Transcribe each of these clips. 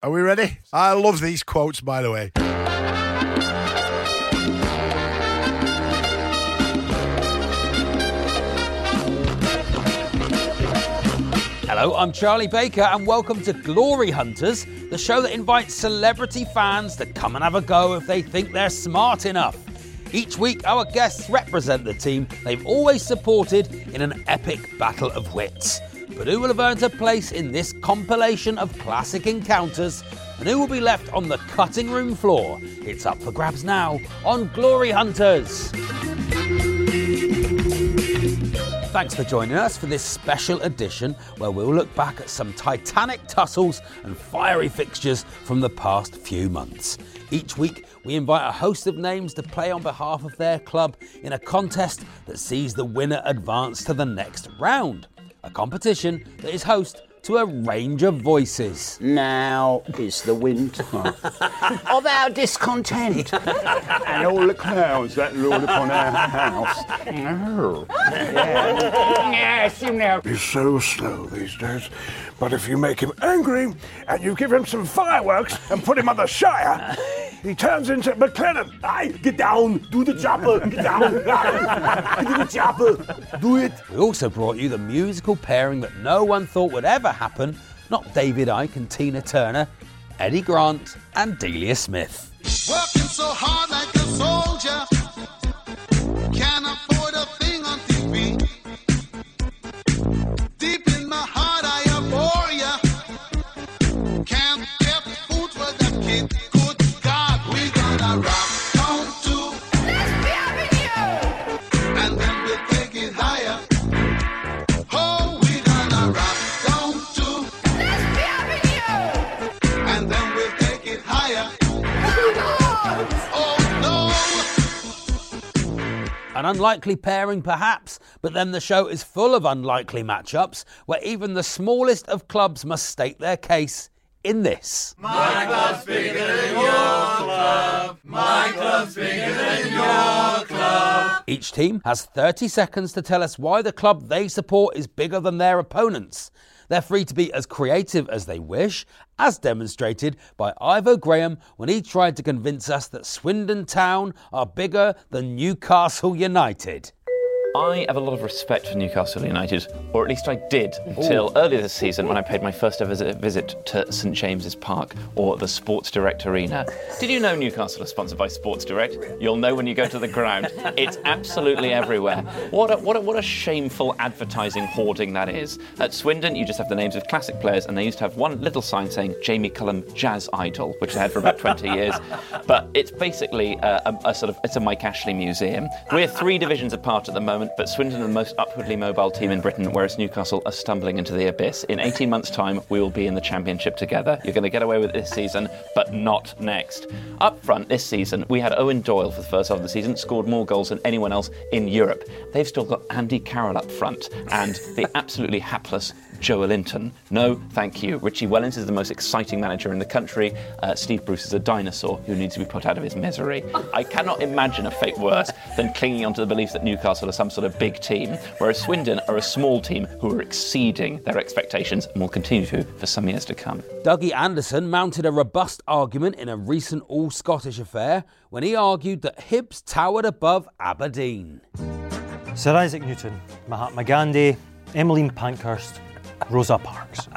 Are we ready? I love these quotes, by the way. Hello, I'm Charlie Baker, and welcome to Glory Hunters, the show that invites celebrity fans to come and have a go if they think they're smart enough. Each week, our guests represent the team they've always supported in an epic battle of wits. But who will have earned a place in this compilation of classic encounters, and who will be left on the cutting room floor? It's up for grabs now on Glory Hunters. Thanks for joining us for this special edition where we'll look back at some titanic tussles and fiery fixtures from the past few months. Each week, we invite a host of names to play on behalf of their club in a contest that sees the winner advance to the next round. A competition that is host to a range of voices. Now is the winter of our discontent and all the clouds that lord upon our house. Yeah. Yes, you know. He's so slow these days. But if you make him angry and you give him some fireworks and put him on the Shire, he turns into McLennan. Aye, get down, do the chopper, get down, do the chopper, do it. We also brought you the musical pairing that no one thought would ever happen not David Icke and Tina Turner, Eddie Grant and Delia Smith. Working so hard like a soldier. Can't afford a An unlikely pairing, perhaps, but then the show is full of unlikely matchups where even the smallest of clubs must state their case in this. My club's bigger than your club. My club's bigger than your club. Each team has 30 seconds to tell us why the club they support is bigger than their opponents. They're free to be as creative as they wish, as demonstrated by Ivo Graham when he tried to convince us that Swindon Town are bigger than Newcastle United. I have a lot of respect for Newcastle United, or at least I did until earlier this season when I paid my first ever visit, visit to St James's Park or the Sports Direct Arena. Did you know Newcastle is sponsored by Sports Direct? You'll know when you go to the ground. It's absolutely everywhere. What a, what a, what a shameful advertising hoarding that is. At Swindon, you just have the names of classic players, and they used to have one little sign saying Jamie Cullum Jazz Idol, which they had for about 20 years. But it's basically a, a, a sort of it's a Mike Ashley museum. We're three divisions apart at the moment, but Swindon are the most upwardly mobile team in Britain, whereas Newcastle are stumbling into the abyss. In 18 months' time, we will be in the Championship together. You're going to get away with it this season, but not next. Up front this season, we had Eoin Doyle for the first half of the season, scored more goals than anyone else in Europe. They've still got Andy Carroll up front and the absolutely hapless Joelinton. No, thank you. Richie Wellens is the most exciting manager in the country. Uh, Steve Bruce is a dinosaur who needs to be put out of his misery. I cannot imagine a fate worse than clinging onto the belief that Newcastle are some sort of big team, whereas Swindon are a small team who are exceeding their expectations and will continue to for some years to come. Dougie Anderson mounted a robust argument in a recent All Scottish affair when he argued that Hibs towered above Aberdeen. Sir Isaac Newton, Mahatma Gandhi, Emmeline Pankhurst, Rosa Parks.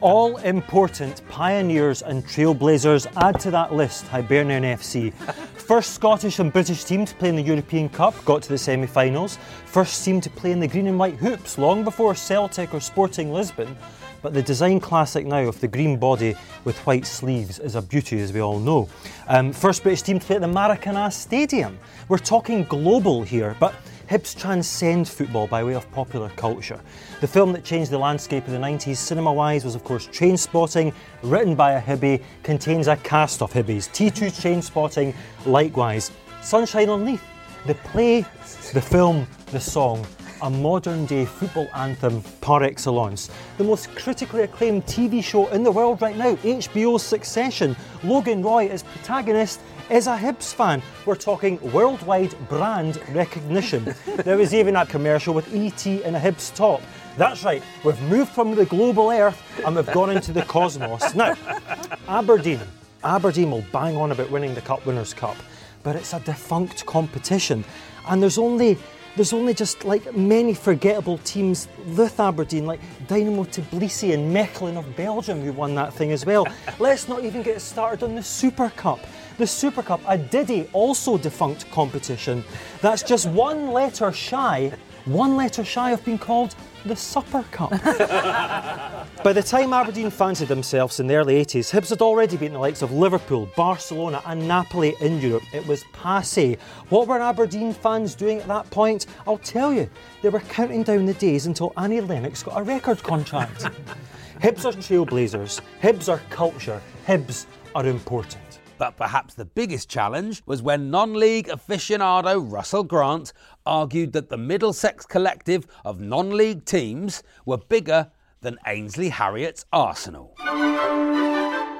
All important pioneers and trailblazers add to that list Hibernian FC. First Scottish and British team to play in the European Cup got to the semi finals. First team to play in the green and white hoops long before Celtic or Sporting Lisbon. But the design classic now of the green body with white sleeves is a beauty, as we all know. Um, first British team to play at the Maracana Stadium. We're talking global here, but Hibs transcend football by way of popular culture. The film that changed the landscape of the 90s cinema wise was, of course, Trainspotting, written by a Hibbie, contains a cast of Hibbies. T2 Trainspotting, likewise. Sunshine on Leith, the play, the film, the song, a modern day football anthem par excellence. The most critically acclaimed TV show in the world right now, HBO's Succession. Logan Roy is protagonist is a Hibs fan. We're talking worldwide brand recognition. there was even a commercial with ET in a Hibs top. That's right, we've moved from the global earth and we've gone into the cosmos. Now, Aberdeen. Aberdeen will bang on about winning the Cup Winners' Cup, but it's a defunct competition. And there's only there's only just like many forgettable teams with Aberdeen, like Dynamo Tbilisi and Mechelen of Belgium, who won that thing as well. Let's not even get started on the Super Cup. The Super Cup, a Diddy also defunct competition, that's just one letter shy, one letter shy of being called the Supper Cup. By the time Aberdeen fancied themselves in the early 80s, Hibs had already beaten the likes of Liverpool, Barcelona, and Napoli in Europe. It was passe. What were Aberdeen fans doing at that point? I'll tell you, they were counting down the days until Annie Lennox got a record contract. Hibs are trailblazers, Hibs are culture, Hibs are important. But perhaps the biggest challenge was when non league aficionado Russell Grant argued that the Middlesex collective of non league teams were bigger than Ainsley Harriott's Arsenal.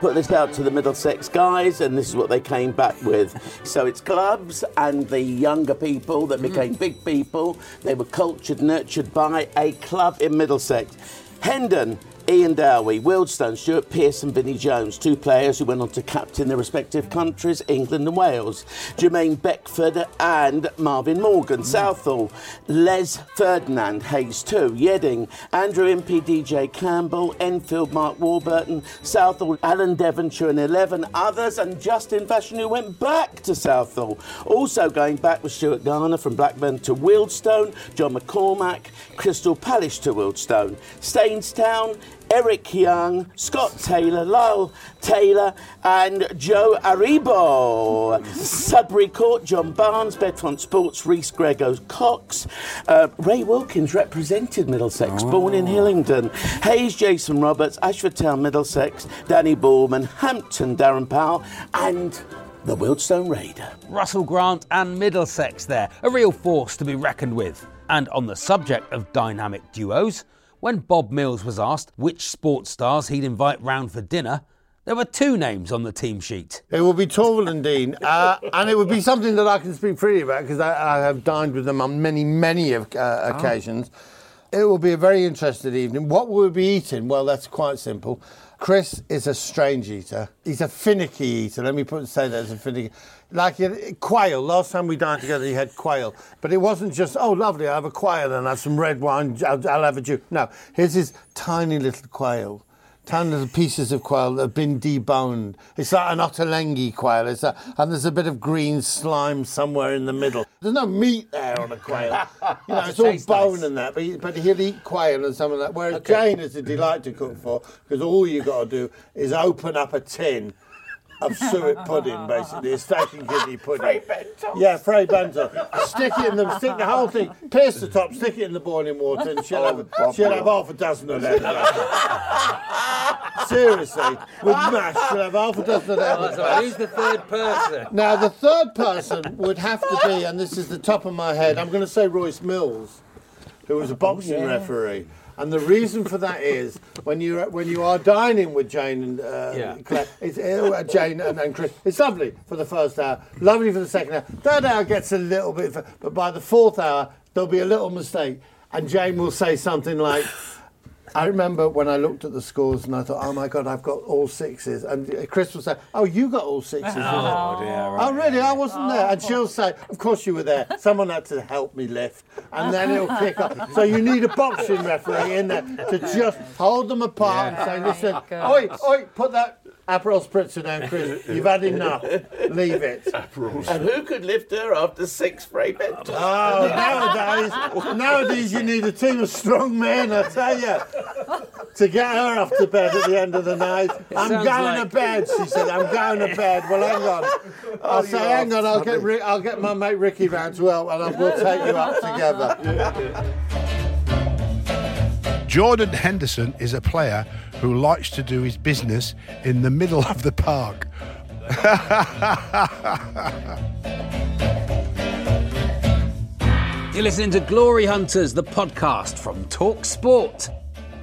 Put this out to the Middlesex guys, and this is what they came back with. So it's clubs and the younger people that became hmm. big people. They were cultured, nurtured by a club in Middlesex. Hendon, Ian Dowie, Wealdstone, Stuart Pearson, Vinnie Jones, two players who went on to captain their respective countries, England and Wales. Jermaine Beckford and Marvin Morgan, mm. Southall. Les Ferdinand, Hayes 2, Yeading, Andrew Impey, DJ Campbell, Enfield, Mark Warburton, Southall, Alan Devonshire and 11 others, and Justin Fashanu who went back to Southall. Also going back was Stuart Garner from Blackburn to Wealdstone, John McCormack, Crystal Palace to Wealdstone, Stainstown, Eric Young, Scott Taylor, Lyle Taylor, and Joe Aribo. Sudbury Court, John Barnes, Bedfont Sports, Reese Grego Cox. Uh, Ray Wilkins represented Middlesex, born in Hillingdon. Hayes, Jason Roberts, Ashford Town, Middlesex, Danny Ballman, Hampton, Darren Powell, and the Wealdstone Raider. Russell Grant and Middlesex there, a real force to be reckoned with. And on the subject of dynamic duos, when Bob Mills was asked which sports stars he'd invite round for dinner, there were two names on the team sheet. It will be Torvill and Dean, uh, and it would be something that I can speak freely about because I, I have dined with them on many, many of, uh, occasions. It will be a very interesting evening. What will we be eating? Well, that's quite simple. Chris is a strange eater. He's a finicky eater. Let me put say that as a finicky. Like uh, quail. Last time we dined together, he had quail, but it wasn't just oh lovely. I have a quail and I have some red wine. I'll, I'll have a Jew. No, here's his tiny little quail. Tiny little pieces of quail that have been deboned. It's like an ottolenghi quail. It's a, and there's a bit of green slime somewhere in the middle. There's no meat there on a quail. You know, it's all bone nice. and that, but, he, but he'll eat quail and some of that. Whereas Jane is a delight to cook for because all you got to do is open up a tin of suet pudding, basically, a steak and kidney pudding. Yeah, Frey Bento. Stick it in the stick the whole thing, pierce the top, stick it in the boiling water, and she'll have she'll have half a dozen of them. Seriously, with mash, she'll have half a dozen of them. Oh, so who's the third person? Now, the third person would have to be, and this is the top of my head, I'm going to say Royce Mills, who was a boxing referee. And the reason for that is when you when you are dining with Jane and uh, Yeah. Claire, it's, uh, Jane and, and Chris, it's lovely for the first hour, lovely for the second hour. Third hour gets a little bit, but by the fourth hour there'll be a little mistake, and Jane will say something like, I remember when I looked at the scores and I thought, oh my God, I've got all sixes. And Chris will say, oh, you got all sixes. Oh, dear, right. Oh, really? I wasn't there. And she'll say, of course you were there. Someone had to help me lift. And then it'll kick off. So you need a boxing referee in there to just hold them apart and say, oh, listen, oi, oi, put that Aperol spritzer down, Chris. You've had enough. Leave it. And who could lift her after six for a bedtime? Oh, nowadays, nowadays you need a team of strong men, I tell you, to get her off to bed at the end of the night. I'm going like- to bed, she said. I'm going to bed. Well, hang on. I'll say, hang on. I'll get I'll get my mate Ricky round to help, and I- we'll take you up together. Jordan Henderson is a player who likes to do his business in the middle of the park. You're listening to Glory Hunters, the podcast from Talk Sport.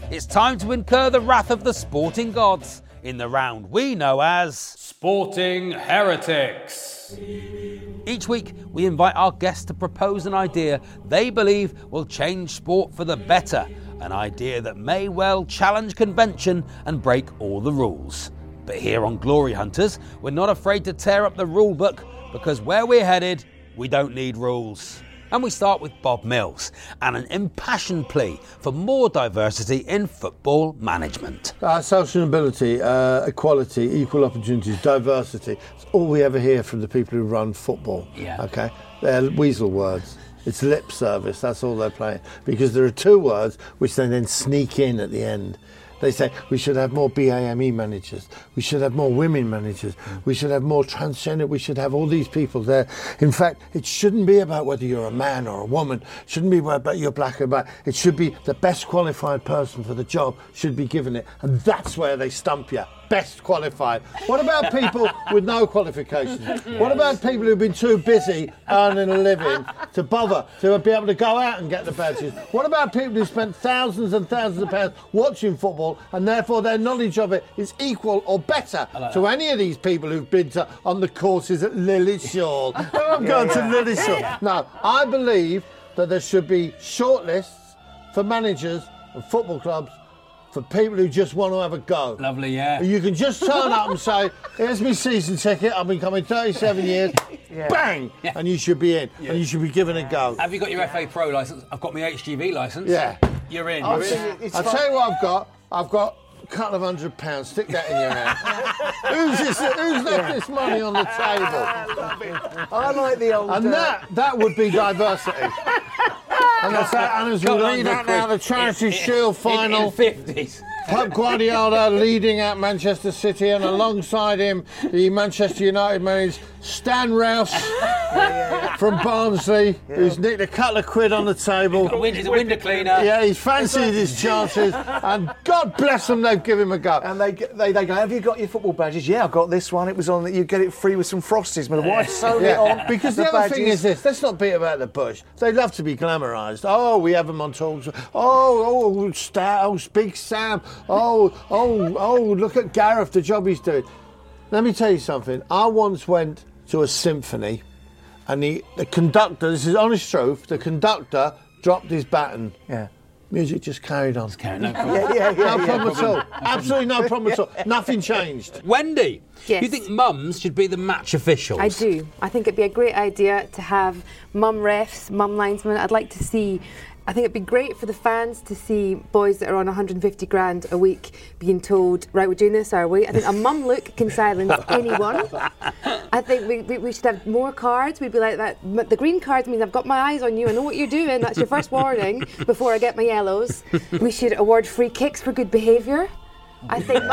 It's time to incur the wrath of the sporting gods in the round we know as Sporting Heretics. Each week, we invite our guests to propose an idea they believe will change sport for the better, an idea that may well challenge convention and break all the rules. But here on Glory Hunters, we're not afraid to tear up the rule book because where we're headed, we don't need rules. And we start with Bob Mills and an impassioned plea for more diversity in football management. Uh, social mobility, uh, equality, equal opportunities, diversity. It's all we ever hear from the people who run football. Yeah. Okay? They're weasel words. It's lip service. That's all they're playing. Because there are two words which they then sneak in at the end. They say we should have more BAME managers. We should have more women managers. We should have more transgender. We should have all these people there. In fact, it shouldn't be about whether you're a man or a woman. It shouldn't be about you're black or white. It should be the best qualified person for the job should be given it. And that's where they stump you. Best qualified. What about people with no qualifications? What about people who've been too busy earning a living to bother to be able to go out and get the badges? What about people who spent thousands and thousands of pounds watching football and therefore their knowledge of it is equal or better to any of these people who've been to, on the courses at Lilleshall? Oh, I'm going to Lilleshall. No, I believe that there should be shortlists for managers of football clubs for people who just want to have a go. Lovely, yeah. You can just turn up and say, "Here's my season ticket. I've been coming 37 years." Bang, and you should be in, and you should be given a go. Have you got your FA Pro license? I've got my HGV license. Yeah. You're in. I'll, You're in. I'll tell you what I've got. I've got a couple of hundred pounds. Stick that in your hand. who's, this, who's left this money on the table? I like the old. And uh, that that would be diversity. and, that's that, and as we Couple read out now, the. Charity In- Shield in- final. In, 50s. Pep Guardiola leading at Manchester City, and alongside him, the Manchester United manager Stan Rouse from Barnsley, who's nicked a couple of quid on the table. He's a window cleaner. Yeah, he's fancied his chances, and God bless them, they've given him a go. And they, they they go, have you got your football badges? Yeah, I've got this one. It was on that you get it free with some frosties. My wife sewed it on. Because the, other thing is this: let's not beat about the bush. They love to be glamorised. Oh, we have them on talks. Oh, oh, Star, oh, Big Sam. Oh, oh, oh, look at Gareth, the job he's doing. Let me tell you something. I once went to a symphony, and the, the conductor. This is honest truth. The conductor dropped his baton. Yeah. Music just carried on. Carrying on, cool. Yeah, yeah, yeah. No yeah. problem at all. Absolutely no problem at all. Nothing changed. Wendy, Yes. you think mums should be the match officials? I do. I think it'd be a great idea to have mum refs, mum linesmen. I'd like to see. I think it'd be great for the fans to see boys that are on 150 grand a week being told, right, we're doing this, are we? I think a mum look can silence anyone. I think we, we, we should have more cards. We'd be like that. The green card means I've got my eyes on you. I know what you're doing. That's your first warning before I get my yellows. We should award free kicks for good behaviour. I think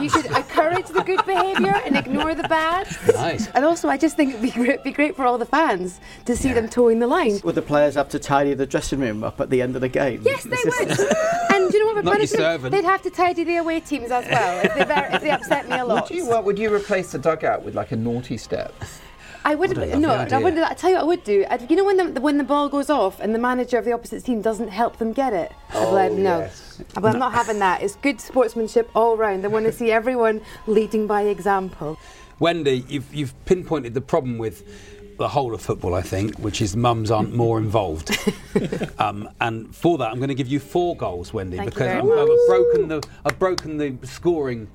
you should encourage the good behaviour and ignore the bad. Nice. And also, I just think it'd be great, be great for all the fans to see them towing the line. Would the players have to tidy the dressing room up at the end of the game? Yes, they would. and do you know what? Not your servant. They'd have to tidy the away teams as well if they, ver- if they upset me a lot. Would you, uh, would you replace the dugout with like a naughty step? I would What a no, lovely I wouldn't. I tell you what I would do. I'd, you know when the when the ball goes off and the manager of the opposite team doesn't help them get it. I'd be like, no, yes. but I'm not having that. It's good sportsmanship all round. I want to see everyone leading by example. Wendy, you've, you've pinpointed the problem with the whole of football, I think, which is mums aren't more involved. um, and for that, I'm going to give you four goals, Wendy, Thank you because very I'm, I've broken the I've broken the scoring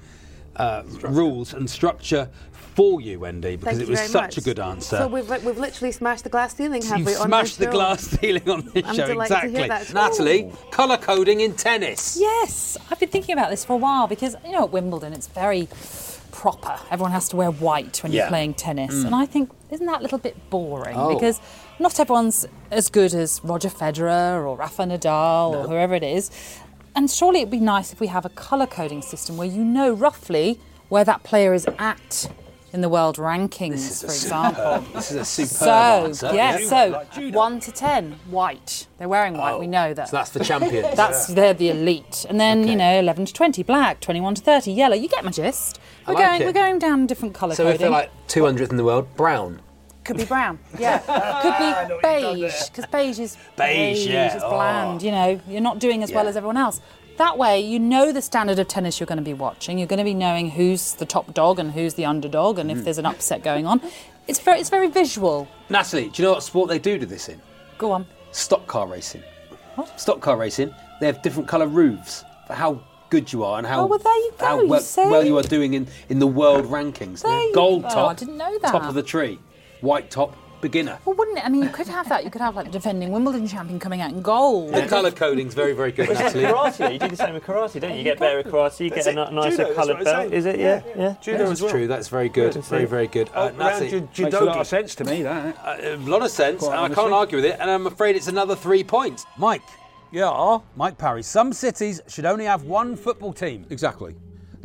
uh, rules and structure for you, Wendy, because Thank it was such much. a good answer. So we've, we've literally smashed the glass ceiling, have You've we? on smashed this the show? glass ceiling on this I'm show, delighted to exactly. hear that. Natalie, colour coding in tennis. Yes, I've been thinking about this for a while because you know at Wimbledon it's very proper. Everyone has to wear white when Yeah. you're playing tennis, Mm. and I think isn't that a little bit boring Oh. because not everyone's as good as Roger Federer or Rafa Nadal or whoever it is. And surely it'd be nice if we have a colour coding system where you know roughly where that player is at in the world rankings, for example. This is a superb So, answer. yeah, Yeah. so 1 to 10, white. They're wearing white, we oh, know that. So that's the champions. That's they're the elite, and then you know 11 to 20 black, 21 to 30 yellow. You get my gist. We're like going it. we're going down different colour So coding. if they're like 200th in the world, brown. Could be brown, yeah. Could be beige because beige is Beige, yeah. is Oh. bland. You know, you're not doing as well as everyone else. That way, you know the standard of tennis you're going to be watching. You're going to be knowing who's the top dog and who's the underdog, and Mm. if there's an upset going on. It's very it's very visual. Natalie, do you know what sport they do to this in? Go on. Stock car racing. What? Stock car racing. They have different colour roofs for how good you are and how Oh, well, there you go, how well, see? well you are doing in, in the world rankings. There you Gold go. top. I didn't know that. Top of the tree. White top. Beginner. Well, wouldn't it? I mean, you could have that. You could have like the defending Wimbledon champion coming out in gold. The colour coding's very very good, Well, it's like Natalie. karate. You do the same with karate, don't you? You get better at karate. You get That's a nicer Judo, coloured belt. Is it? Yeah, yeah. Judo That's as well. true. That's very good. Yeah, very very good. Uh, around Natalie, ju- makes a lot of sense to me, that. Uh, a lot of sense, and I can't argue with it. And I'm afraid it's another three points. Mike, yeah, Mike Parry. Some cities should only have one football team. Exactly.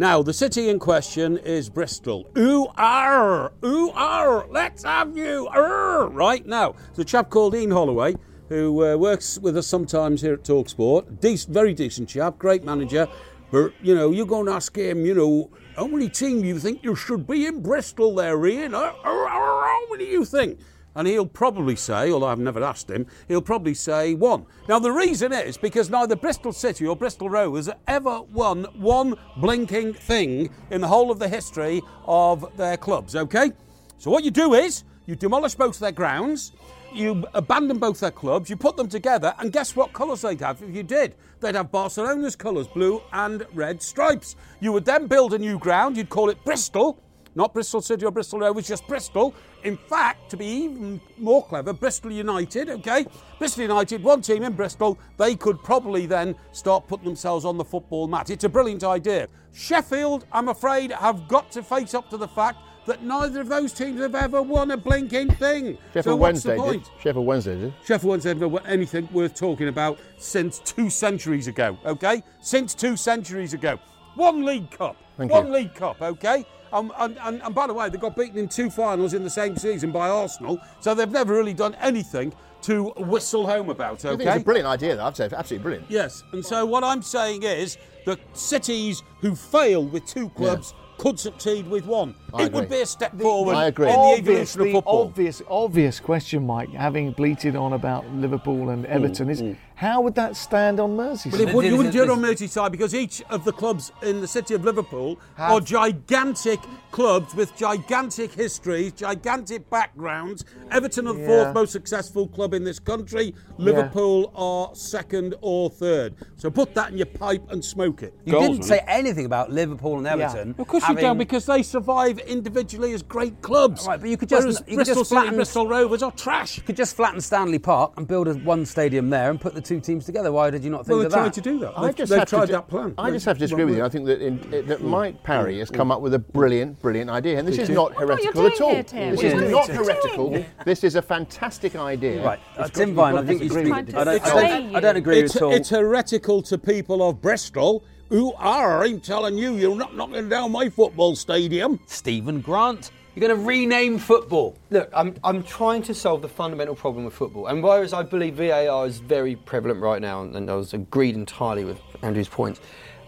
Now, the city in question is Bristol. Ooh, arr, ooh, arr, let's have you, arr. Right now, there's a chap called Ian Holloway who uh, works with us sometimes here at Talksport. Dec- very decent chap, great manager. But, you know, you go and ask him, you know, how many teams you think you should be in Bristol there, Ian? Arr, arr, arr, how many you think? And he'll probably say, although I've never asked him, he'll probably say one. Now, the reason is because neither Bristol City or Bristol Rovers have ever won one blinking thing in the whole of the history of their clubs, okay? So, what you do is you demolish both their grounds, you abandon both their clubs, you put them together, and guess what colours they'd have if you did? They'd have Barcelona's colours, blue and red stripes. You would then build a new ground, you'd call it Bristol, not Bristol City or Bristol Rovers, just Bristol. In fact, to be even more clever, Bristol United, okay? Bristol United, one team in Bristol, they could probably then start putting themselves on the football mat. It's a brilliant idea. Sheffield, I'm afraid, have got to face up to the fact that neither of those teams have ever won a blinking thing. Sheffield so Wednesday did. Sheffield Wednesday did. Sheffield Wednesday haven't won anything worth talking about since two centuries ago, okay? Since two centuries ago. One League Cup. Thank One you. League Cup, okay? Um, and, and, and by the way, they got beaten in two finals in the same season by Arsenal, so they've never really done anything to whistle home about, I think okay? it's a brilliant idea, though. I'd say absolutely brilliant. Yes, and so what I'm saying is that cities who fail with two clubs could succeed with one. I it would be a step forward I in the evolution of football. obvious, obvious question, Mike. Having bleated on about Liverpool and Everton, is how would that stand on Merseyside? Well, it would, you wouldn't do it on Merseyside because each of the clubs in the city of Liverpool are gigantic clubs with gigantic histories, gigantic backgrounds. Everton are the Yeah. fourth most successful club in this country. Liverpool are second or third. So put that in your pipe and smoke it. You didn't say anything about Liverpool and Everton. Of course you don't, because they survive individually as great clubs. Right, but you could just Whereas you could Bristol just City flatten Bristol Rovers are trash. You could just flatten Stanley Park and build a one stadium there and put the two teams together. Why did you not think Well, of they that? tried to do that. I They've- just they've tried to, that plan. I just have to disagree with you. I think that, in, that Mike Parry has come up with a brilliant, brilliant idea, and this is not What are you heretical at all. This is not heretical. This is a fantastic idea. Right, uh, Tim Vine, I think to you speak- I don't- It's- I don't- I don't agree it's, at all. It's heretical to people of Bristol who are, I'm telling you, you're not knocking down my football stadium. Stephen Grant, you're going to rename football. Look, I'm, I'm trying to solve the fundamental problem with football. And whereas I believe VAR is very prevalent right now, and, I was agreed entirely with Andrew's points,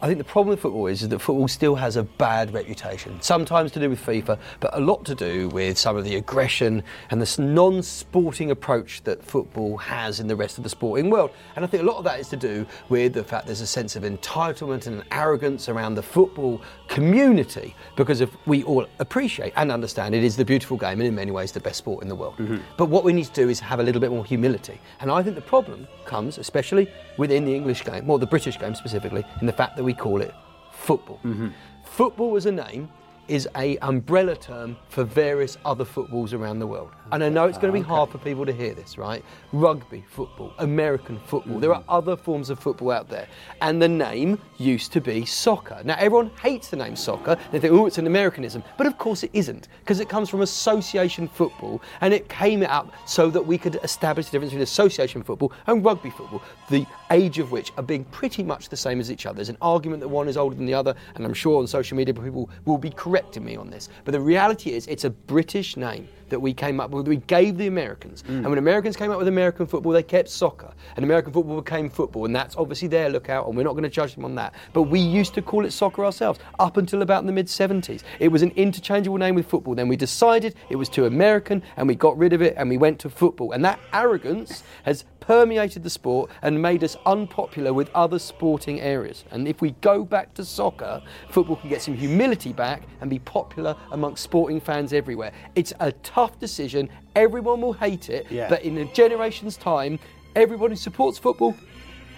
I think the problem with football is, is that football still has a bad reputation. Sometimes to do with FIFA, but a lot to do with some of the aggression and this non sporting approach that football has in the rest of the sporting world. And I think a lot of that is to do with the fact there's a sense of entitlement and arrogance around the football community because of we all appreciate and understand it is the beautiful game and in many ways the best sport in the world. Mm-hmm. But what we need to do is have a little bit more humility. And I think the problem comes, especially within the English game, or the British game specifically, in the fact that we call it football. Mm-hmm. Football as a name is a umbrella term for various other footballs around the world. And I know it's going to be hard for people to hear this, right? Rugby, football, American football. There are mm. other forms of football out there. And the name used to be soccer. Now everyone hates the name soccer. They think, oh, it's an Americanism. But of course it isn't, because it comes from association football and it came up so that we could establish the difference between association football and rugby football, the age of which are being pretty much the same as each other. There's an argument that one is older than the other, and I'm sure on social media people will be correcting me on this. But the reality is, it's a British name that we came up with, we gave the Americans. Mm. And when Americans came up with American football, they kept soccer. And American football became football, and that's obviously their lookout, and we're not going to judge them on that. But we used to call it soccer ourselves up until about the mid 70s. It was an interchangeable name with football. Then we decided it was too American, and we got rid of it, and we went to football. And that arrogance has permeated the sport and made us unpopular with other sporting areas. And if we go back to soccer, football can get some humility back and be popular amongst sporting fans everywhere. It's a tough decision. Everyone will hate it, Yeah. but in a generation's time, everyone who supports football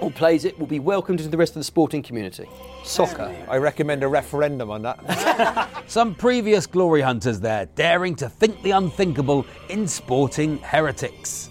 or plays it will be welcomed into the rest of the sporting community. Soccer. I recommend a referendum on that. Some previous glory hunters there, daring to think the unthinkable in sporting heretics.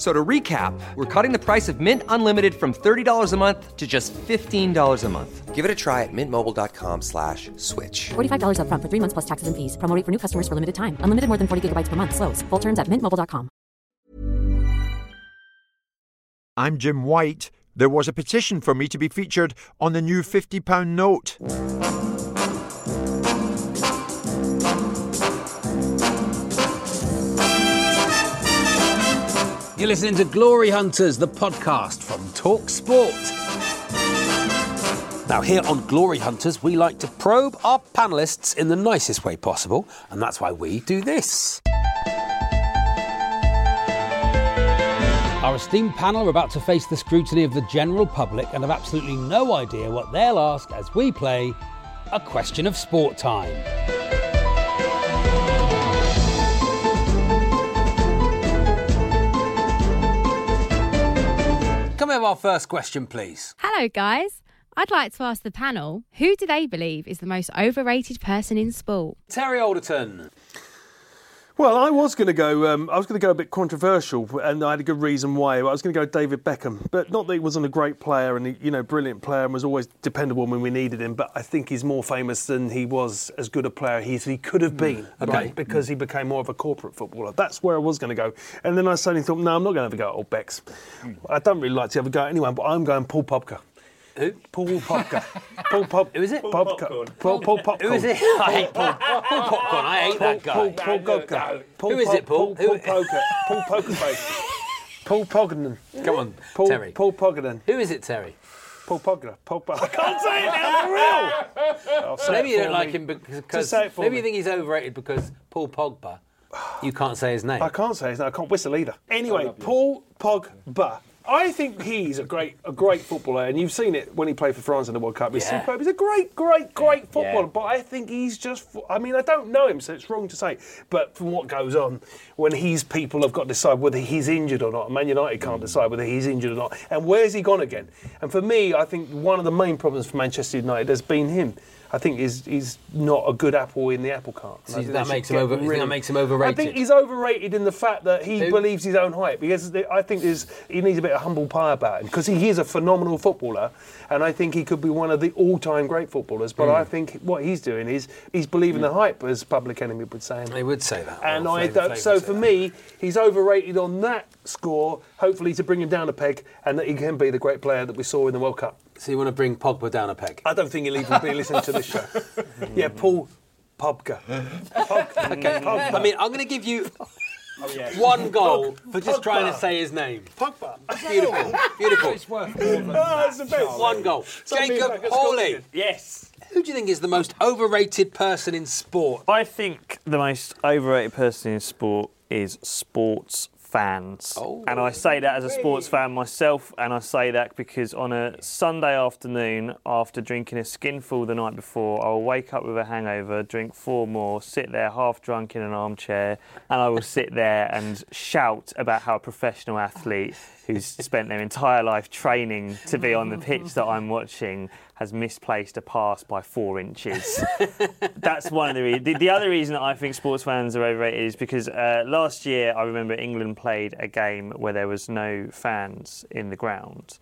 F- So to recap, we're cutting the price of Mint Unlimited from $30 a month to just $15 a month. Give it a try at mintmobile.com slash switch. $45 upfront for three months plus taxes and fees. Promo rate for new customers for limited time. Unlimited more than 40 gigabytes per month. Slows. Full terms at mintmobile.com. I'm Jim White. There was a petition for me to be featured on the new £50 note. You're listening to Glory Hunters, the podcast from Talk Sport. Now, here on Glory Hunters, we like to probe our panelists in the nicest way possible, and that's why we do this. Our esteemed panel are about to face the scrutiny of the general public and have absolutely no idea what they'll ask as we play a question of sport time. Can we have our first question, please? Hello, guys. I'd like to ask the panel who do they believe is the most overrated person in sport? Terry Alderton. Well, I was going to go. Um, I was going to go a bit controversial, and I had a good reason why. I was going to go David Beckham, but not that he wasn't a great player and he, you know, brilliant player and was always dependable when we needed him. But I think he's more famous than he was as good a player as he could have mm, been, Okay. right? Mm. Because he became more of a corporate footballer. That's where I was going to go, and then I suddenly thought, no, I'm not going to have a go at old Becks. Mm. I don't really like to have a go at anyone, but I'm going Paul Popka. Who? Paul Popka. Paul Pop. Who is it? Paul Popcorn. Paul, Paul Popcorn. Who is it? I hate Paul. Paul Popcorn. I hate that guy. Paul, Paul, Paul Popka. Paul Who is it, Paul? Paul, Paul Poker. Paul Poker Face. Paul Pogden. Come on, Paul, Terry. Paul Pogden. Who is it, Terry? Paul Pogden. Paul Pogden. I can't say it now for real. Say maybe you don't like me. him because Just say it for maybe me. you think he's overrated because Paul Pogba. You can't say his name. I can't say his name. I can't whistle either. Anyway, Paul Pogba. I think he's a great, a great footballer, and you've seen it when he played for France in the World Cup. He's Yeah. superb. He's a great, great, great footballer. Yeah. But I think he's just. I mean, I don't know him, so it's wrong to say. But from what goes on, when his people have got to decide whether he's injured or not, Man United can't mm. decide whether he's injured or not, and where's he gone again? And for me, I think one of the main problems for Manchester United has been him. I think is is not a good apple in the apple cart. So I think that makes him over- you think rid- that makes him overrated. I think he's overrated in the fact that he Who? believes his own hype because I think there's he needs a bit of humble pie about him because he is a phenomenal footballer and I think he could be one of the all-time great footballers. But Mm. I think what he's doing is he's believing the hype, as Public Enemy would say. They would say that. And Well, I Flavour don't, Flav so for that. me, he's overrated on that score. Hopefully, to bring him down a peg, and that he can be the great player that we saw in the World Cup. So you want to bring Pogba down a peg? I don't think he'll even be listening to this show. yeah, Paul Pogba. Pog- Okay. Pogba. I mean, I'm going to give you Oh, yeah. one goal Pog- for just Pogba. trying to say his name. Pogba. Beautiful, beautiful. It's worth more than ah, it's the best. One goal. Something Jacob like Hawley. Yes. Who do you think is the most overrated person in sport? I think the most overrated person in sport is sports fans. And I oh. say that as a sports fan myself, and I say that because on a Sunday afternoon, after drinking a skinful the night before, I will wake up with a hangover, drink four more, sit there half drunk in an armchair, and I will sit there and shout about how a professional athlete who's spent their entire life training to be on the pitch that I'm watching has misplaced a pass by four inches. That's one of the reasons. The, the other reason that I think sports fans are overrated is because uh, last year I remember England played a game where there was no fans in the ground,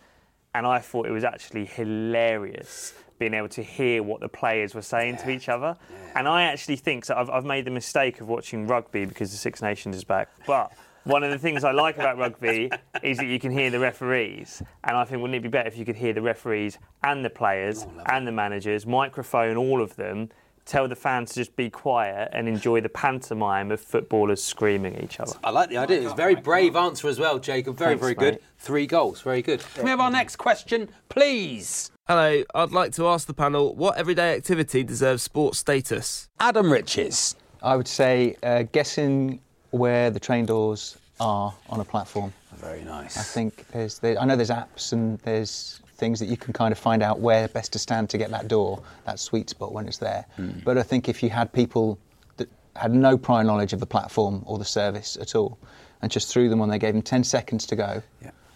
and I thought it was actually hilarious being able to hear what the players were saying to each other. And I actually think so. I've, I've made the mistake of watching rugby because the Six Nations is back, but. One of the things I like about rugby is that you can hear the referees, and I think wouldn't it be better if you could hear the referees and the players and the managers, microphone all of them, tell the fans to just be quiet and enjoy the pantomime of footballers screaming at each other. I like the idea. It's a very brave answer as well, Jacob. Very, Thanks, very good. mate. Three goals. Very good. Can we have our next question, please? Hello, I'd like to ask the panel what everyday activity deserves sports status? Adam Riches. I would say uh, guessing where the train doors are on a platform. Very nice. I think there's, there, I know there's apps and there's things that you can kind of find out where best to stand to get that door, that sweet spot when it's there. Mm. But I think if you had people that had no prior knowledge of the platform or the service at all, and just threw them on, they gave them 10 seconds to go.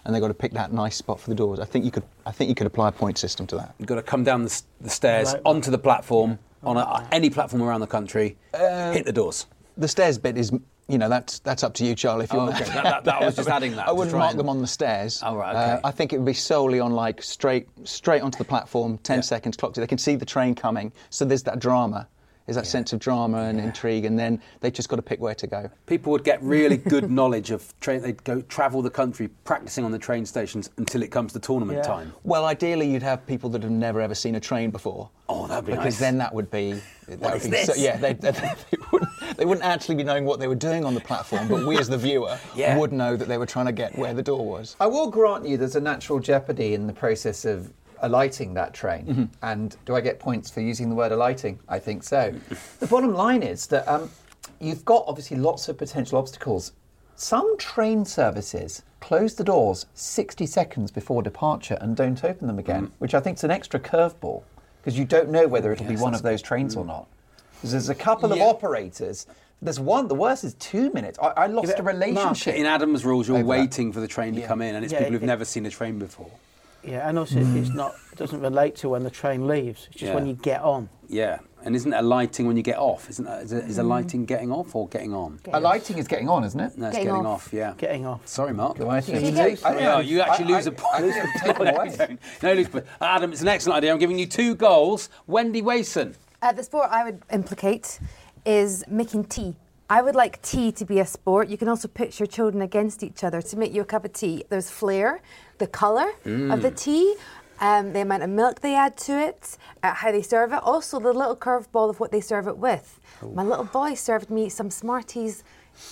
And they got to pick that nice spot for the doors. I think you could. I think you could apply a point system to that. You've got to come down the, s- the stairs Right. onto the platform on a, any platform around the country. hit the doors. The stairs bit is, you know, that's that's up to you, Charlie. If you Oh, want okay. That- that- that- I was just adding that I wouldn't mark and- them on the stairs. Oh, right, Uh. I think it would be solely on like straight straight onto the platform, ten seconds clocked. They can see the train coming, so there's that drama. There's that sense of drama and intrigue, and then they just got to pick where to go. People would get really good knowledge of train. They'd go travel the country practicing on the train stations until it comes to tournament time. Well, ideally, you'd have people that have never ever seen a train before. Oh, that'd be nice. because nice. then that would be. That What would is be so- yeah, they, they, they, wouldn't, they wouldn't actually be knowing what they were doing on the platform, but we as the viewer Yeah. would know that they were trying to get where the door was. I will grant you there's a natural jeopardy in the process of alighting that train. Mhm. And do I get points for using the word alighting? I think so. the bottom line is that um, you've got obviously lots of potential obstacles. Some train services close the doors 60 seconds before departure and don't open them again, which I think is an extra curveball because you don't know whether it'll Yes, be one of those trains or not. 'Cause There's a couple Yeah. of operators. There's one. The worst is two minutes. I, I lost a relationship. In Adam's rules, you're over that. waiting for the train to Yeah. come in, and it's Yeah, people who've it- never seen a train before. Yeah, and also it's not it doesn't relate to when the train leaves. It's just Yeah. when you get on. Yeah, and isn't it lighting when you get off? Isn't that, is, it, is Mm. alighting getting off or getting on? Alighting is getting on, isn't it? No, it's Getting getting, off. off. Yeah, getting off. Sorry, Mark. Do I think You you I Yeah, you actually I- lose I- a point. I lose a take No, away. you don't. no, lose. But Adam, it's an excellent idea. I'm giving you two goals. Wendy Wason. Uh, the sport I would implicate is making tea. I would like tea to be a sport. You can also picture children against each other to make you a cup of tea. There's flair, the colour of the Mm. tea, um, the amount of milk they add to it, uh, how they serve it, also the little curveball of what they serve it with. My little boy served me some Smarties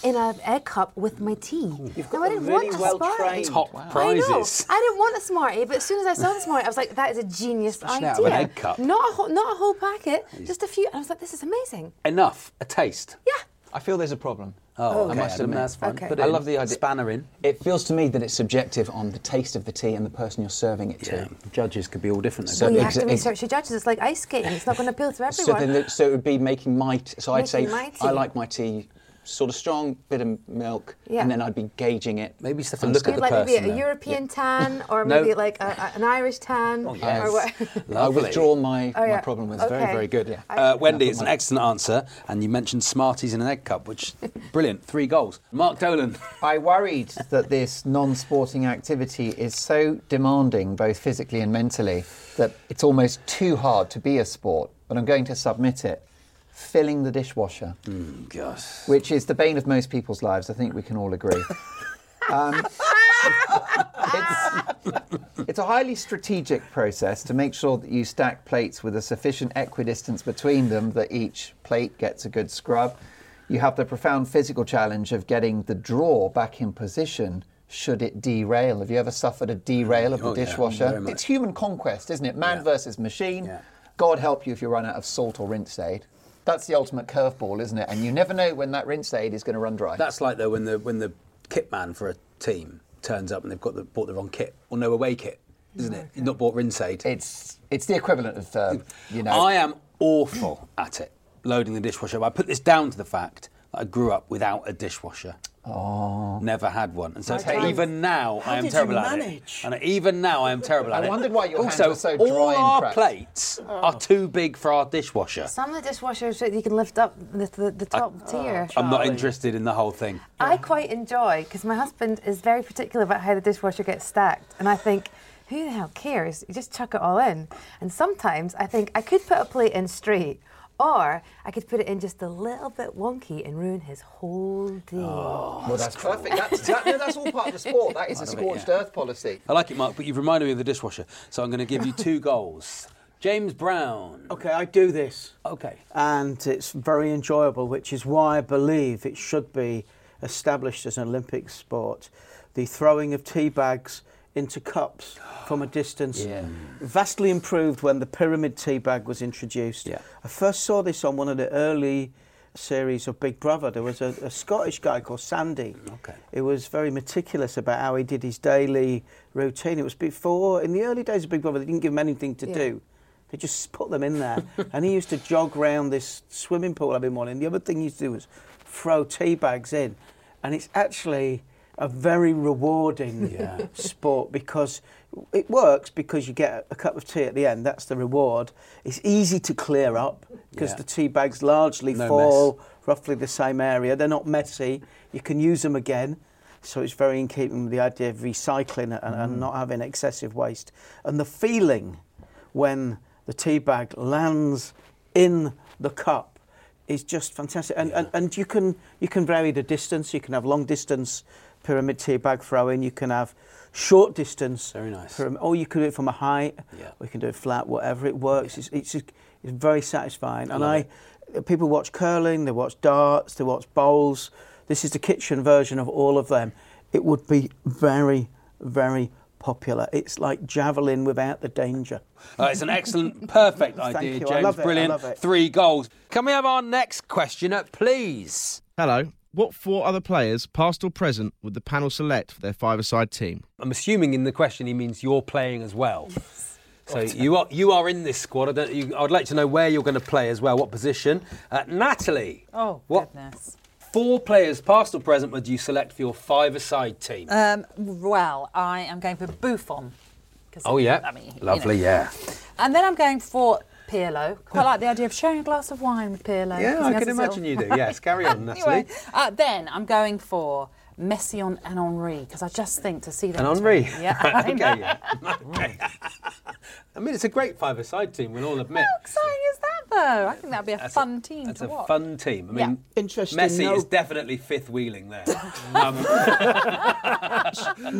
in an egg cup with my tea. You've now, got I a didn't really want a well-trained- Smartie. Top I know. I didn't want a Smartie, but as soon as I saw the Smartie, I was like, that is a genius Especially idea. out of an egg cup. Not a whole, not a whole packet, just a few. And I was like, this is amazing. Enough. A taste. Yeah. I feel there's a problem. Oh, I okay, must admit. that's fine. Okay. Put I love the idea. Spanner in. It feels to me that it's subjective on the taste of the tea and the person you're serving it to. Judges could be all different. So well, you have exa- to ex- research your judges. It's like ice skating. It's not going to appeal to So everyone. then, so it would be making my. T- so I'd say my tea. I like my tea sort of strong bit of milk, Yeah. and then I'd be gauging it. Maybe Stefan look at You'd like maybe a European tan or No. maybe like a, a- an Irish tan Oh, or yes. what? I withdraw my, Oh, my yeah. problem was very, very good. Yeah. Uh, Wendy, it's an excellent answer, and you mentioned Smarties in an egg cup, which brilliant, three goals. Mark Dolan. I worried that this non-sporting activity is so demanding, both physically and mentally, that it's almost too hard to be a sport. But I'm going to submit it. Filling the dishwasher, gosh. which is the bane of most people's lives. I think we can all agree. um, it's, it's a highly strategic process to make sure that you stack plates with a sufficient equidistance between them that each plate gets a good scrub. You have the profound physical challenge of getting the drawer back in position should it derail. Have you ever suffered a derail of the Oh, dishwasher? much. it's human conquest, isn't it? Man versus machine. God help you if you run out of salt or rinse aid. That's the ultimate curveball, isn't it? And you never know when that rinse aid is going to run dry. That's like though when the when the kit man for a team turns up and they've got the, bought the wrong kit or no away kit, isn't it? You've not bought rinse aid. It's it's the equivalent of uh, you know. I am awful at it, loading the dishwasher. I put this down to the fact that I grew up without a dishwasher. Oh. Never had one, and so Okay. even now How I am did you terrible at manage? it. And even now I am terrible at I wondered why your hands also, were so dry and our cracked. plates are oh. too big for our dishwasher. Some of the dishwashers that you can lift up the, the, the top tier. I'm not interested in the whole thing. I quite enjoy because my husband is very particular about how the dishwasher gets stacked, and I think. Who the hell cares? You just chuck it all in. And sometimes I think I could put a plate in straight, or I could put it in just a little bit wonky and ruin his whole day. Oh. well, that's perfect. That's, that, no, that's all part of the sport. That is a Part scorched yeah. earth policy. I like it, Mark, but you've reminded me of the dishwasher, so I'm going to give you two goals. James Brown. Okay, I do this. Okay. And it's very enjoyable, which is why I believe it should be established as an Olympic sport. The throwing of tea bags into cups from a distance. Yeah. Vastly improved when the pyramid tea bag was introduced. Yeah. I first saw this on one of the early series of Big Brother. There was a, a Scottish guy called Sandy. Okay. He was very meticulous about how he did his daily routine. It was before, in the early days of Big Brother, they didn't give him anything to Yeah. do. They just put them in there. and he used to jog round this swimming pool every morning. The other thing he used to do was throw tea bags in. And it's actually a very rewarding Yeah. sport because it works because you get a cup of tea at the end. That's the reward. It's easy to clear up because Yeah. the tea bags largely No fall roughly the same area. They're not messy. You can use them again. So it's very in keeping with the idea of recycling and, and Mm. not having excessive waste. And the feeling when the tea bag lands in the cup is just fantastic. And, and, and you can you can vary the distance. You can have long distance pyramid tea bag throwing. You can have short distance. Very nice. pyram- or you can do it from a height. Yeah. Or you can do it flat. Whatever it works. It's, it's it's very satisfying. and love I people watch curling. They watch darts. They watch bowls. This is the kitchen version of all of them. It would be very very popular. It's like javelin without the danger. Uh, it's an excellent, perfect Thank idea, you. James. I love it. I Brilliant. love it. Three goals. Can we have our next questioner, please? Hello. What four other players, past or present, would the panel select for their five-a-side team? I'm assuming in the question he means you're playing as well. So you are you are in this squad. I, don't, you, I would like to know where you're going to play as well. What position? Uh, Natalie. Oh, what goodness. four players, past or present, would you select for your five-a-side team? Um, well, I am going for Buffon. 'cause, oh yeah, I mean, you lovely. know. Yeah. And then I'm going for Pirlo. Quite like the idea of sharing a glass of wine with Pirlo. Yeah, I can imagine little- you do. Yes, carry on, Natalie. anyway, uh, then I'm going for Messi on and Henry because I just think to see them. And two- Henry. Yeah. I okay. know. Yeah. okay. I mean, it's a great five-a-side team. We'll all admit. How exciting is that, though? I think that'd be a That's fun team That's a watch. fun team. I Yeah. mean, Interesting, Messi no- is definitely fifth wheeling there. um,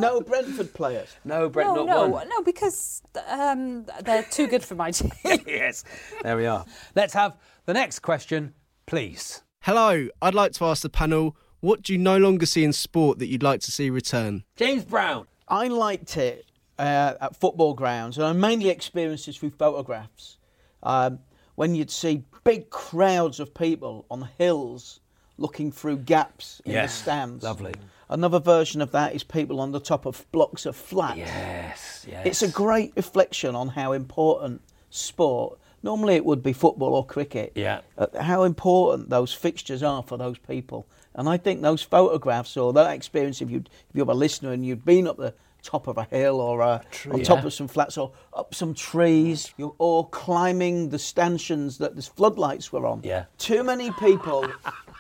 no Brentford players. no, Brett, no, not no, one. no, because um, they're too good for my team. yes, there we are. Let's have the next question, please. Hello. I'd like to ask the panel, what do you no longer see in sport that you'd like to see return? James Brown. I liked it uh, at football grounds, and I mainly experienced this through photographs. Um, when you'd see big crowds of people on hills looking through gaps in Yes, the stands. lovely. Another version of that is people on the top of blocks of flats. Yes, yes. It's a great reflection on how important sport, Normally it would be football or cricket. Yeah. Uh, how important those fixtures are for those people. And I think those photographs or that experience, if, you if you're a listener and you've been up the top of a hill or uh, on top Yeah. of some flats or up some trees you or climbing the stanchions that the floodlights were on. Yeah. Too many people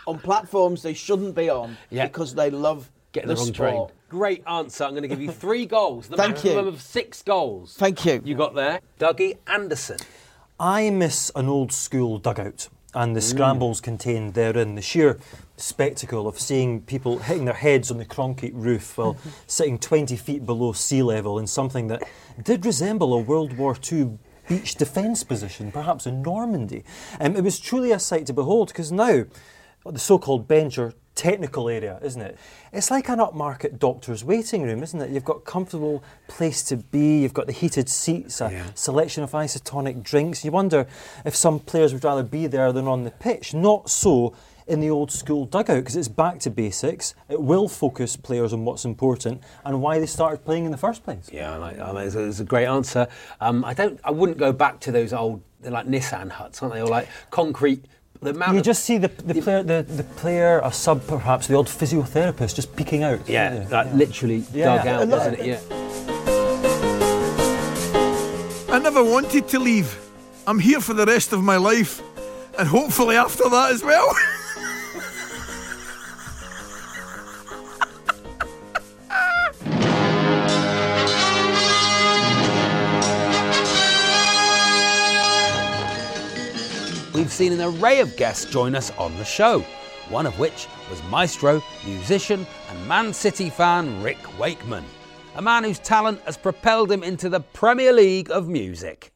on platforms they shouldn't be on Yeah. because they love Getting the, the, wrong sport. train. Great answer. I'm going to give you three goals. The Thank maximum you. of six goals. Thank you. You got there. Dougie Anderson. I miss an old school dugout and the Mm. scrambles contained therein, the sheer spectacle of seeing people hitting their heads on the concrete roof while sitting 20 feet below sea level in something that did resemble a World War II beach defence position, perhaps in Normandy. Um, it was truly a sight to behold because now the so called bench or technical area, isn't it? It's like an upmarket doctor's waiting room, isn't it? You've got a comfortable place to be, you've got the heated seats, a selection of isotonic drinks. You wonder if some players would rather be there than on the pitch. Not so in the old school dugout because it's back to basics. It will focus players on what's important and why they started playing in the first place. Yeah, I like, it's, a, it's a great answer. Um, I don't. I wouldn't go back to those old. They're like Nissen huts, aren't they? Or like concrete. The amount You of- just see the, the player, the, the player, a sub perhaps, the odd physiotherapist just peeking out. Yeah, don't you? like literally Yeah. dug out, A lot- wasn't it? Yeah. I never wanted to leave. I'm here for the rest of my life, and hopefully after that as well. We've seen an array of guests join us on the show, one of which was maestro, musician, and Man City fan Rick Wakeman, a man whose talent has propelled him into the Premier League of music.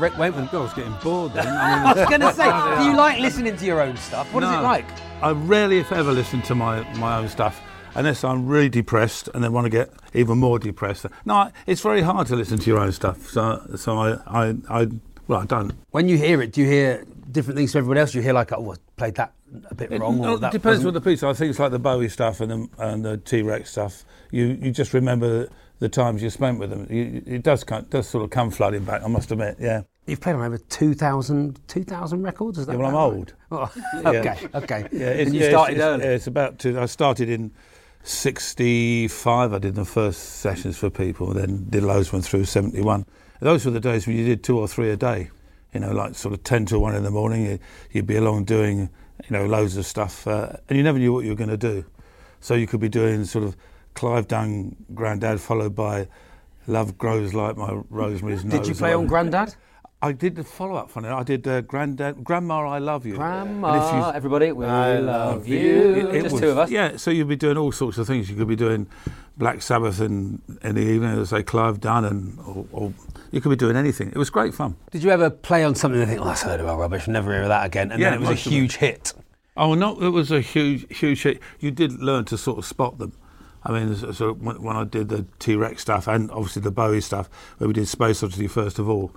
There we are, Rick Wakeman. I was getting bored then. I was going to say, do you like listening to your own stuff? What is it like? I rarely, if ever, listen to my, my own stuff unless I'm really depressed and then want to get even more depressed. No, it's very hard to listen to your own stuff. So, so I, I, I well, I don't. When you hear it, do you hear different things from everyone else? Do you hear like, oh, I played that a bit It, wrong? no, or it that depends wasn't- what the piece. I think it's like the Bowie stuff and the, and the T Rex stuff. You you just remember the times you spent with them. It does does sort of come flooding back. I must admit. Yeah. You've played on over 2,000 2,000 records, is that Yeah, well, I'm about old. right? Oh, Yeah. okay, okay. Yeah, it's, and you yeah, started it's, early. It's about to. I started in '65. I did the first sessions for people, then did loads went through '71. Those were the days when you did two or three a day. You know, like sort of ten to one in the morning. You, you'd be along doing, you know, loads of stuff, uh, and you never knew what you were going to do. So you could be doing sort of Clive Dunn, Grandad, followed by Love Grows Like My Rosemary's Nose. Did you play on Grandad? I did the follow up on it. I did uh, Granddad, Grandma, I Love You. Grandma, And if you- everybody, we love you. Just was- two of us. Yeah, so you'd be doing all sorts of things. You could be doing Black Sabbath in, in the evening, as say Clive Dunn, and or, or you could be doing anything. It was great fun. Did you ever play on something and think, oh, that's a load of old rubbish, never hear of that again? And Yeah, then it was a most of huge hit. Oh no, it was a huge, huge hit. You did learn to sort of spot them. I mean, so so when, when I did the T Rex stuff and obviously the Bowie stuff, where we did Space Oddity first of all,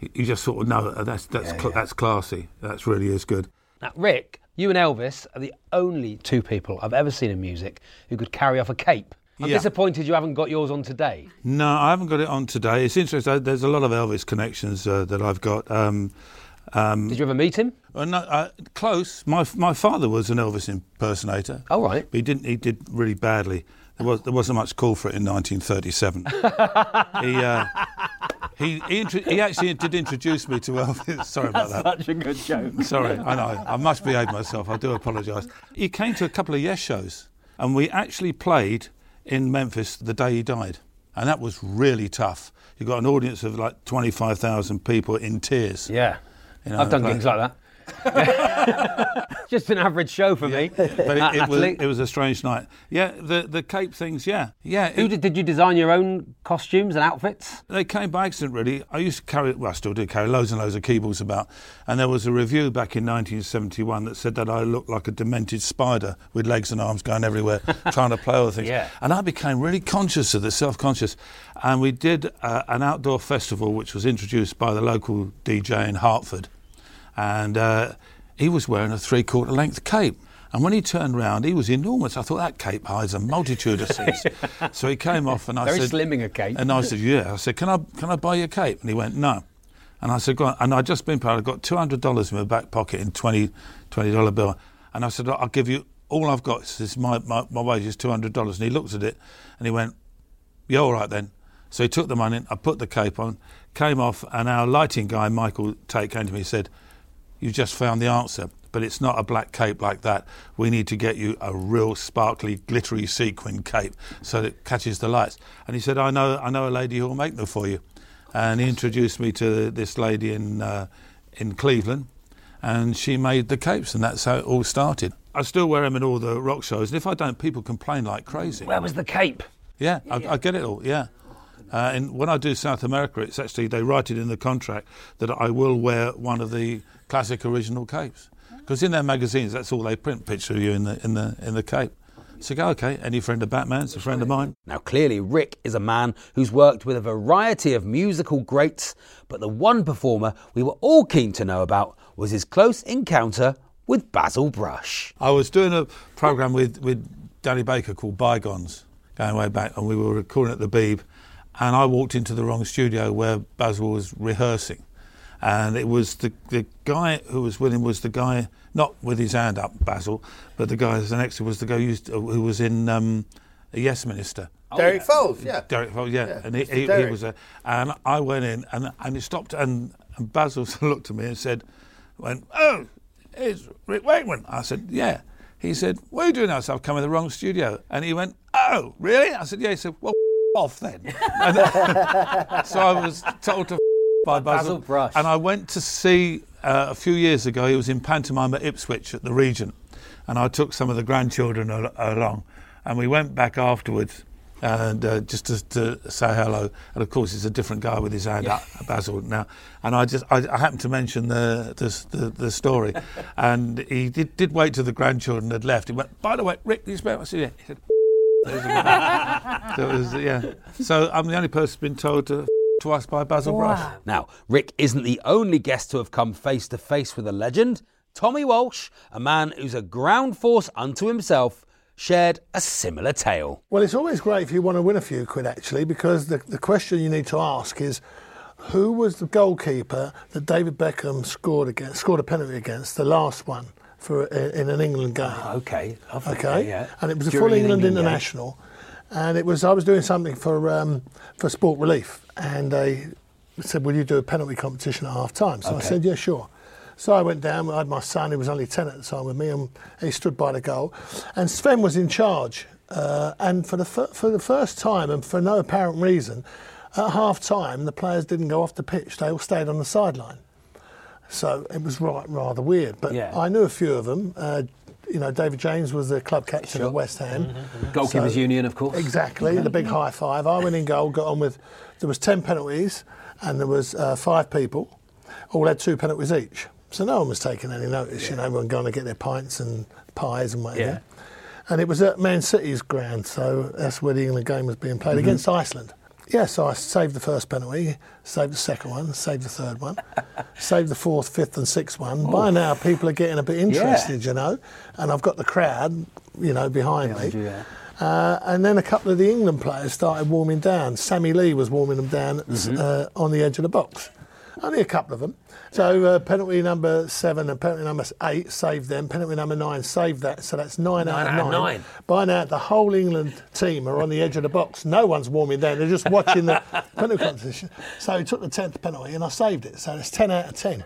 you, you just sort of know that that's that's cl- that's classy. That's really is good. Now, Rick, you and Elvis are the only two people I've ever seen in music who could carry off a cape. I'm Yeah. disappointed you haven't got yours on today. No, I haven't got it on today. It's interesting. There's a lot of Elvis connections uh, that I've got. Um, um, Did you ever meet him? Well, no, uh, close. My my father was an Elvis impersonator. Oh right. But he didn't. He did really badly. There, was, there wasn't much call for it in 1937. he, uh, he, he, he actually did introduce me to Elvis. Sorry about That's that. such a good joke. Sorry, I know. I must behave myself. I do apologise. He came to a couple of Yes shows, and we actually played in Memphis the day he died. And that was really tough. You got an audience of like 25,000 people in tears. Yeah. You know, I've done like- gigs like that. Just an average show for me. But it, it, was, it was a strange night. Yeah, the, the Cape things, yeah. Yeah. Who did, did you design your own costumes and outfits? They came by accident, really. I used to carry, well, I still do carry loads and loads of keyboards about. And there was a review back in 1971 that said that I looked like a demented spider with legs and arms going everywhere, trying to play all the things. Yeah. And I became really conscious of this, self conscious. And we did uh, an outdoor festival which was introduced by the local DJ in Hartford. And uh, he was wearing a three quarter length cape. And when he turned round, he was enormous. I thought that cape hides a multitude of sins. so he came off and I Very said, slimming a cape. and I said, yeah. I said, can I, can I buy your cape? And he went, no. And I said, go on. And I'd just been paid. I've got $200 in my back pocket in 20 $20 bill. And I said, I'll give you all I've got. This is my, my, my wage is $200. And he looked at it and he went, yeah, all right then. So he took the money, I put the cape on, came off, and our lighting guy, Michael Tait, came to me and said, You've just found the answer, but it's not a black cape like that. We need to get you a real sparkly, glittery sequin cape so that it catches the lights. And he said, I know, I know a lady who will make them for you. And he introduced me to this lady in, uh, in Cleveland, and she made the capes, and that's how it all started. I still wear them in all the rock shows, and if I don't, people complain like crazy. Where was the cape? Yeah, I, I get it all. Yeah. Uh, and when I do South America, it's actually they write it in the contract that I will wear one of the classic original capes because in their magazines that's all they print picture of you in the in the in the cape. So go okay. Any friend of Batman's a friend of mine. Now, clearly, Rick is a man who's worked with a variety of musical greats, but the one performer we were all keen to know about was his close encounter with Basil Brush. I was doing a program with with Danny Baker called Bygones, going way back, and we were recording at the Beeb, and I walked into the wrong studio where Basil was rehearsing, and it was the the guy who was with him was the guy not with his hand up, Basil, but the guy who's next to was the guy who, used, who was in um, a Yes Minister. Derek Fowlds, yeah. Derek Fowlds, yeah, Yeah, and he, Mr. he, he was there, and I went in, and and he stopped, and, and Basil looked at me and said, "Went, oh, it's Rick Wakeman." I said, "Yeah." He said, "What are you doing now?" I said, "I've come in the wrong studio," and he went, "Oh, really?" I said, "Yeah." He said, "Well, off then." And, so I was told to by Basil, Basil Brush. and I went to see uh, a few years ago. He was in pantomime at Ipswich at the Regent, and I took some of the grandchildren al- along, and we went back afterwards. And uh, just to, to say hello, and of course it's a different guy with his hand up, Basil now. And I just I, I happened to mention the the, the, the story, and he did, did wait till the grandchildren had left. He went, by the way, Rick, do you spell? I said, yeah. He said, so it was, yeah. So I'm the only person who's been told to to us by Basil Brush. Now, Rick isn't the only guest to have come face to face with a legend. Tommy Walsh, a man who's a ground force unto himself, shared a similar tale. Well, it's always great if you want to win a few quid, actually, because the, the question you need to ask is who was the goalkeeper that David Beckham scored against, scored a penalty against, the last one for uh, in an England game? okay, lovely. Okay, Yeah, yeah. and it was a full an England, international. game. And it was I was doing something for um, for Sport Relief, and they said, "Will you do a penalty competition at half time?" So I said, "Yeah, sure." So I went down. I had my son, who was only ten at the time, with me, and he stood by the goal, and Sven was in charge. Uh, and for the fir- for the first time, and for no apparent reason, at half time, the players didn't go off the pitch; they all stayed on the sideline. So it was right, rather weird. But Yeah. I knew a few of them. Uh, you know, David James was the club captain Sure. at West Ham. Goalkeepers So- Union, of course. Exactly, the big high five. I went in goal, got on with. There was ten penalties, and there was uh, five people. All had two penalties each. So no one was taking any notice. You know, everyone going to get their pints and pies and whatever. Yeah. And it was at Man City's ground, so that's where the England game was being played Mhm. against Iceland. Yeah, so I saved the first penalty, saved the second one, saved the third one, saved the fourth, fifth, and sixth one. By now, people are getting a bit interested, you know, and I've got the crowd, you know, behind me. Yeah. Uh, and then a couple of the England players started warming down. Sammy Lee was warming them down Mhm. uh, on the edge of the box. Only a couple of them. So uh, penalty number seven and penalty number eight saved them. Penalty number nine saved that. So that's nine, out, Nine of out nine. of nine. By now, the whole England team are on the edge of the box. No one's warming down. They're just watching the penalty competition. So he took the tenth penalty and I saved it. So it's ten out of ten.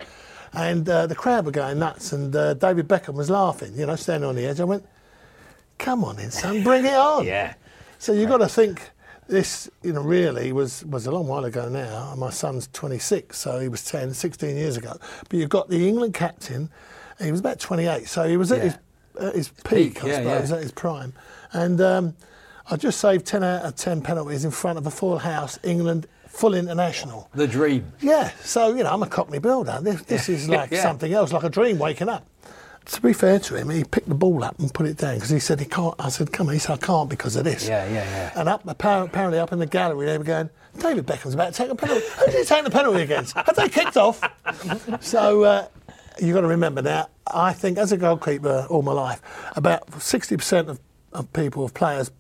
And uh, the crowd were going nuts. And uh, David Beckham was laughing. You know, standing on the edge. I went, "Come on, in, son, bring it on." Yeah. So you've got to think this, you know, really was, was a long while ago now. My son's 26, so he was 10, 16 years ago. But you've got the England captain, he was about 28, so he was at Yeah. his, at his peak, peak, I yeah, suppose, yeah. at his prime. And um, I just saved 10 out of 10 penalties in front of a full house, England, full international. The dream. Yeah, so, you know, I'm a Cockney builder. This, this is like Yeah. something else, like a dream waking up. To be fair to him, he picked the ball up and put it down because he said he can't. I said, come on. He said, I can't because of this. Yeah, yeah, yeah. And up, apparently up in the gallery, they were going, David Beckham's about to take a penalty. Who did he take the penalty against? Have they kicked off? so uh, you've got to remember now, I think as a goalkeeper all my life, about 60% of, of people, of players,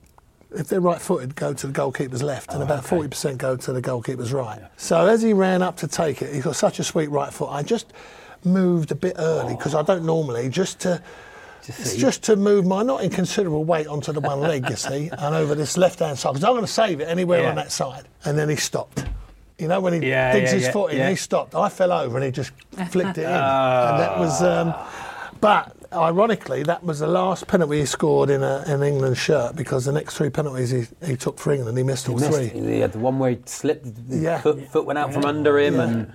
if they're right footed, go to the goalkeeper's left, and about 40% go to the goalkeeper's right. So as he ran up to take it, he's got such a sweet right foot. I just moved a bit early because I don't normally, just to. It's just to move my not inconsiderable weight onto the one leg, you see, and over this left hand side, because I'm going to save it anywhere Yeah. on that side. And then he stopped. You know, when he Yeah, digs yeah, his yeah, foot in, yeah. he stopped. I fell over and he just flicked it in. and that was. Um, but ironically, that was the last penalty he scored in a, an England shirt because the next three penalties he, he took for England, he missed He all missed- three. He had the one where he slipped, the Yeah. foot, foot went out from under him, Yeah. and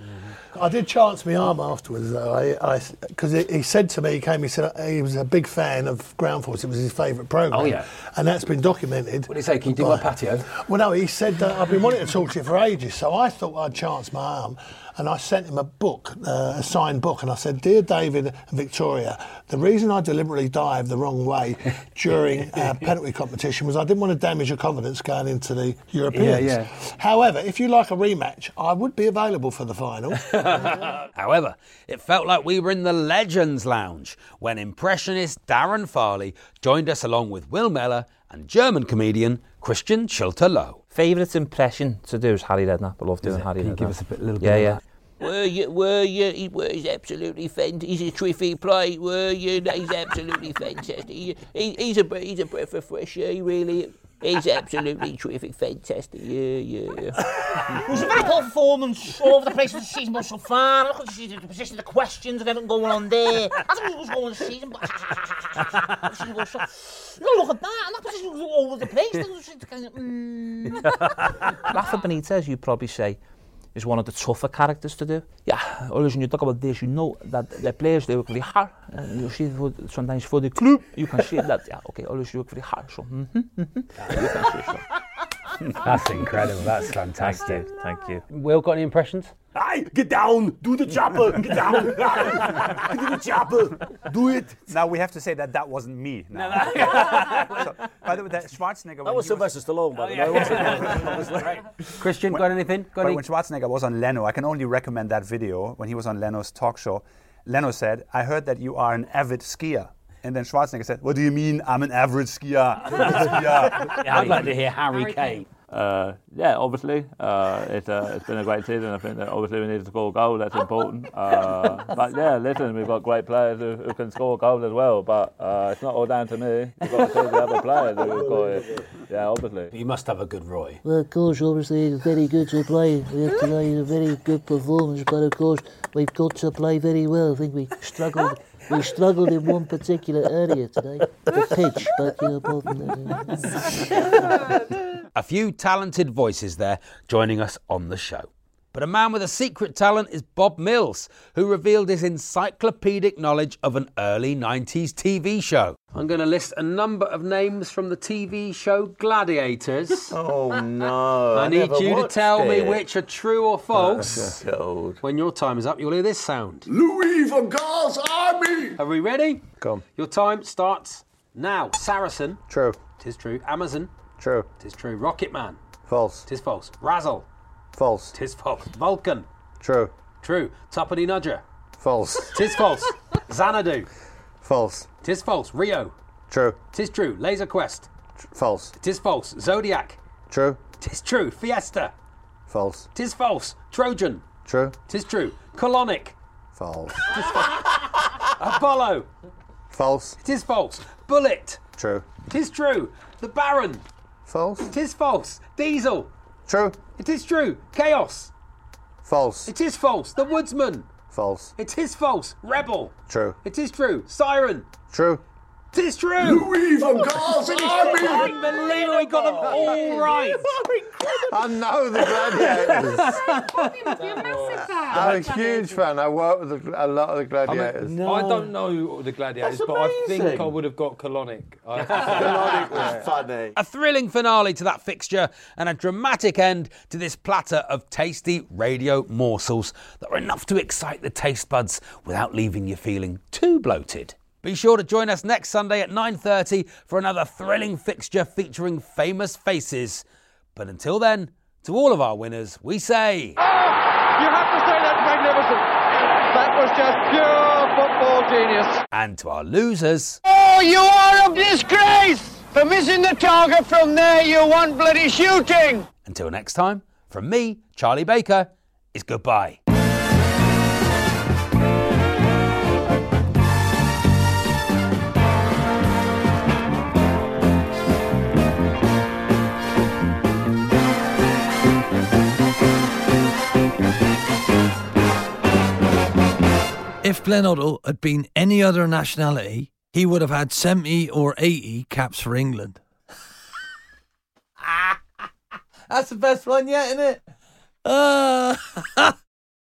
I did chance my arm afterwards, though. I because he, he said to me, he came, he said uh, he was a big fan of Ground Force. It was his favourite program. Oh, yeah. and that's been documented. what did he say? Can you do my patio? Well, no, he said that I've been wanting to talk to you for ages, so I thought I'd chance my arm, and I sent him a book, uh, a signed book, and I said, "Dear David and Victoria, the reason I deliberately dived the wrong way during our penalty competition was I didn't want to damage your confidence going into the Europeans. yeah. However, if you like a rematch, I would be available for the final." However, it felt like we were in the Legends Lounge when impressionist Darren Farley joined us along with Will Mellor and German comedian Christian Schulte-Loh. Favourite impression to do is Harry Redknapp. I love doing Harry Can you Redknapp. give us a bit- little yeah, bit of yeah. That? Were you, were you, he was absolutely fantastic. He's a terrific play, were you? He's absolutely fantastic. He, he- he's, a, he's a breath of fresh air, he really. He's absolutely terrific, fantastic. Yeah, yeah. It was a very poor performance all over the place with the season but so far. Look at the, season, the position of the questions and everything going on there. I think it was going the season, but the season was so, you look at that, and that position was all over the place. That was kind of, mm. Rafa Benitez, you'd probably say, is one of the tougher characters to do. Yeah, always when you talk about this, you know that the players they work very hard. And you see for, sometimes for the club, you can see that. Yeah, okay, always you work very hard. So, mhm, mhm. Yeah, you can see so. That's incredible. That's fantastic. Thank you. Will, got any impressions? Hey, get down! Do the chopper! Get down! do the chopper! Do it! Now we have to say that that wasn't me. Now. so, by the way, that Schwarzenegger. That was he Sylvester Stallone, by the oh, way. wasn't it? Christian, got anything? Got any? when Schwarzenegger was on Leno, I can only recommend that video when he was on Leno's talk show. Leno said, "I heard that you are an avid skier." And then Schwarzenegger said, "What do you mean? I'm an average skier." Skier. Yeah, I'd like to hear Harry Kane. Uh, yeah, obviously, uh, it, uh, it's been a great season. I think that obviously we need to score a goal. That's important. Uh, but yeah, listen, we've got great players who, who can score goals as well. But uh, it's not all down to me. You've got to see the other players who we've got here. Yeah, obviously. You must have a good Roy. Well, of course, obviously, it's very good to play. We have today a very good performance, but of course, we've got to play very well. I think we struggled. We struggled in one particular area today, the pitch. But you know, apart from that, A few talented voices there joining us on the show. But a man with a secret talent is Bob Mills, who revealed his encyclopedic knowledge of an early 90s TV show. I'm going to list a number of names from the TV show Gladiators. Oh no! I, need you to watched tell me which are true or false. Oh, When your time is up, you'll hear this sound. Louis van Gaal's army. Are we ready? Come. Your time starts now. Saracen. True. Tis true. Amazon. True. Tis true. Rocketman. False. Tis false. Razzle. False. Tis false. Vulcan. True. True. Toppity Nudger. False. Tis false. Xanadu. False. Tis false. Rio. True. Tis true. Laser Quest. False. Tis false. Zodiac. True. Tis true. Fiesta. False. Tis false. Trojan. True. Tis true. Colonic. False. Tis false. Apollo. False. It is false. Bullet. True. It is true. The Baron. False. It is false. Diesel. True. It is true. Chaos. False. It is false. The Woodsman. False. It is false. Rebel. True. It is true. Siren. True. It is true. Louis van oh, Gaal finished Unbelievable. We got them all right. I know the Gladiators. I'm a huge fan. I work with a, a lot of the Gladiators. I don't know the gladiators, but I think. I would have got colonic. I- Colonic was funny. A thrilling finale to that fixture and a dramatic end to this platter of tasty radio morsels that are enough to excite the taste buds without leaving you feeling too bloated. Be sure to join us next Sunday at 9:30 for another thrilling fixture featuring famous faces. But until then, to all of our winners, we say ah! You have to say that's magnificent. That was just pure football genius. and to our losers, Oh, you are a disgrace! For missing the target from there, you want bloody shooting! until next time, from me, Charlie Baker, is goodbye. If Glenn Hoddle had been any other nationality, he would have had 70 or 80 caps for England. That's the best one yet, isn't it? Uh,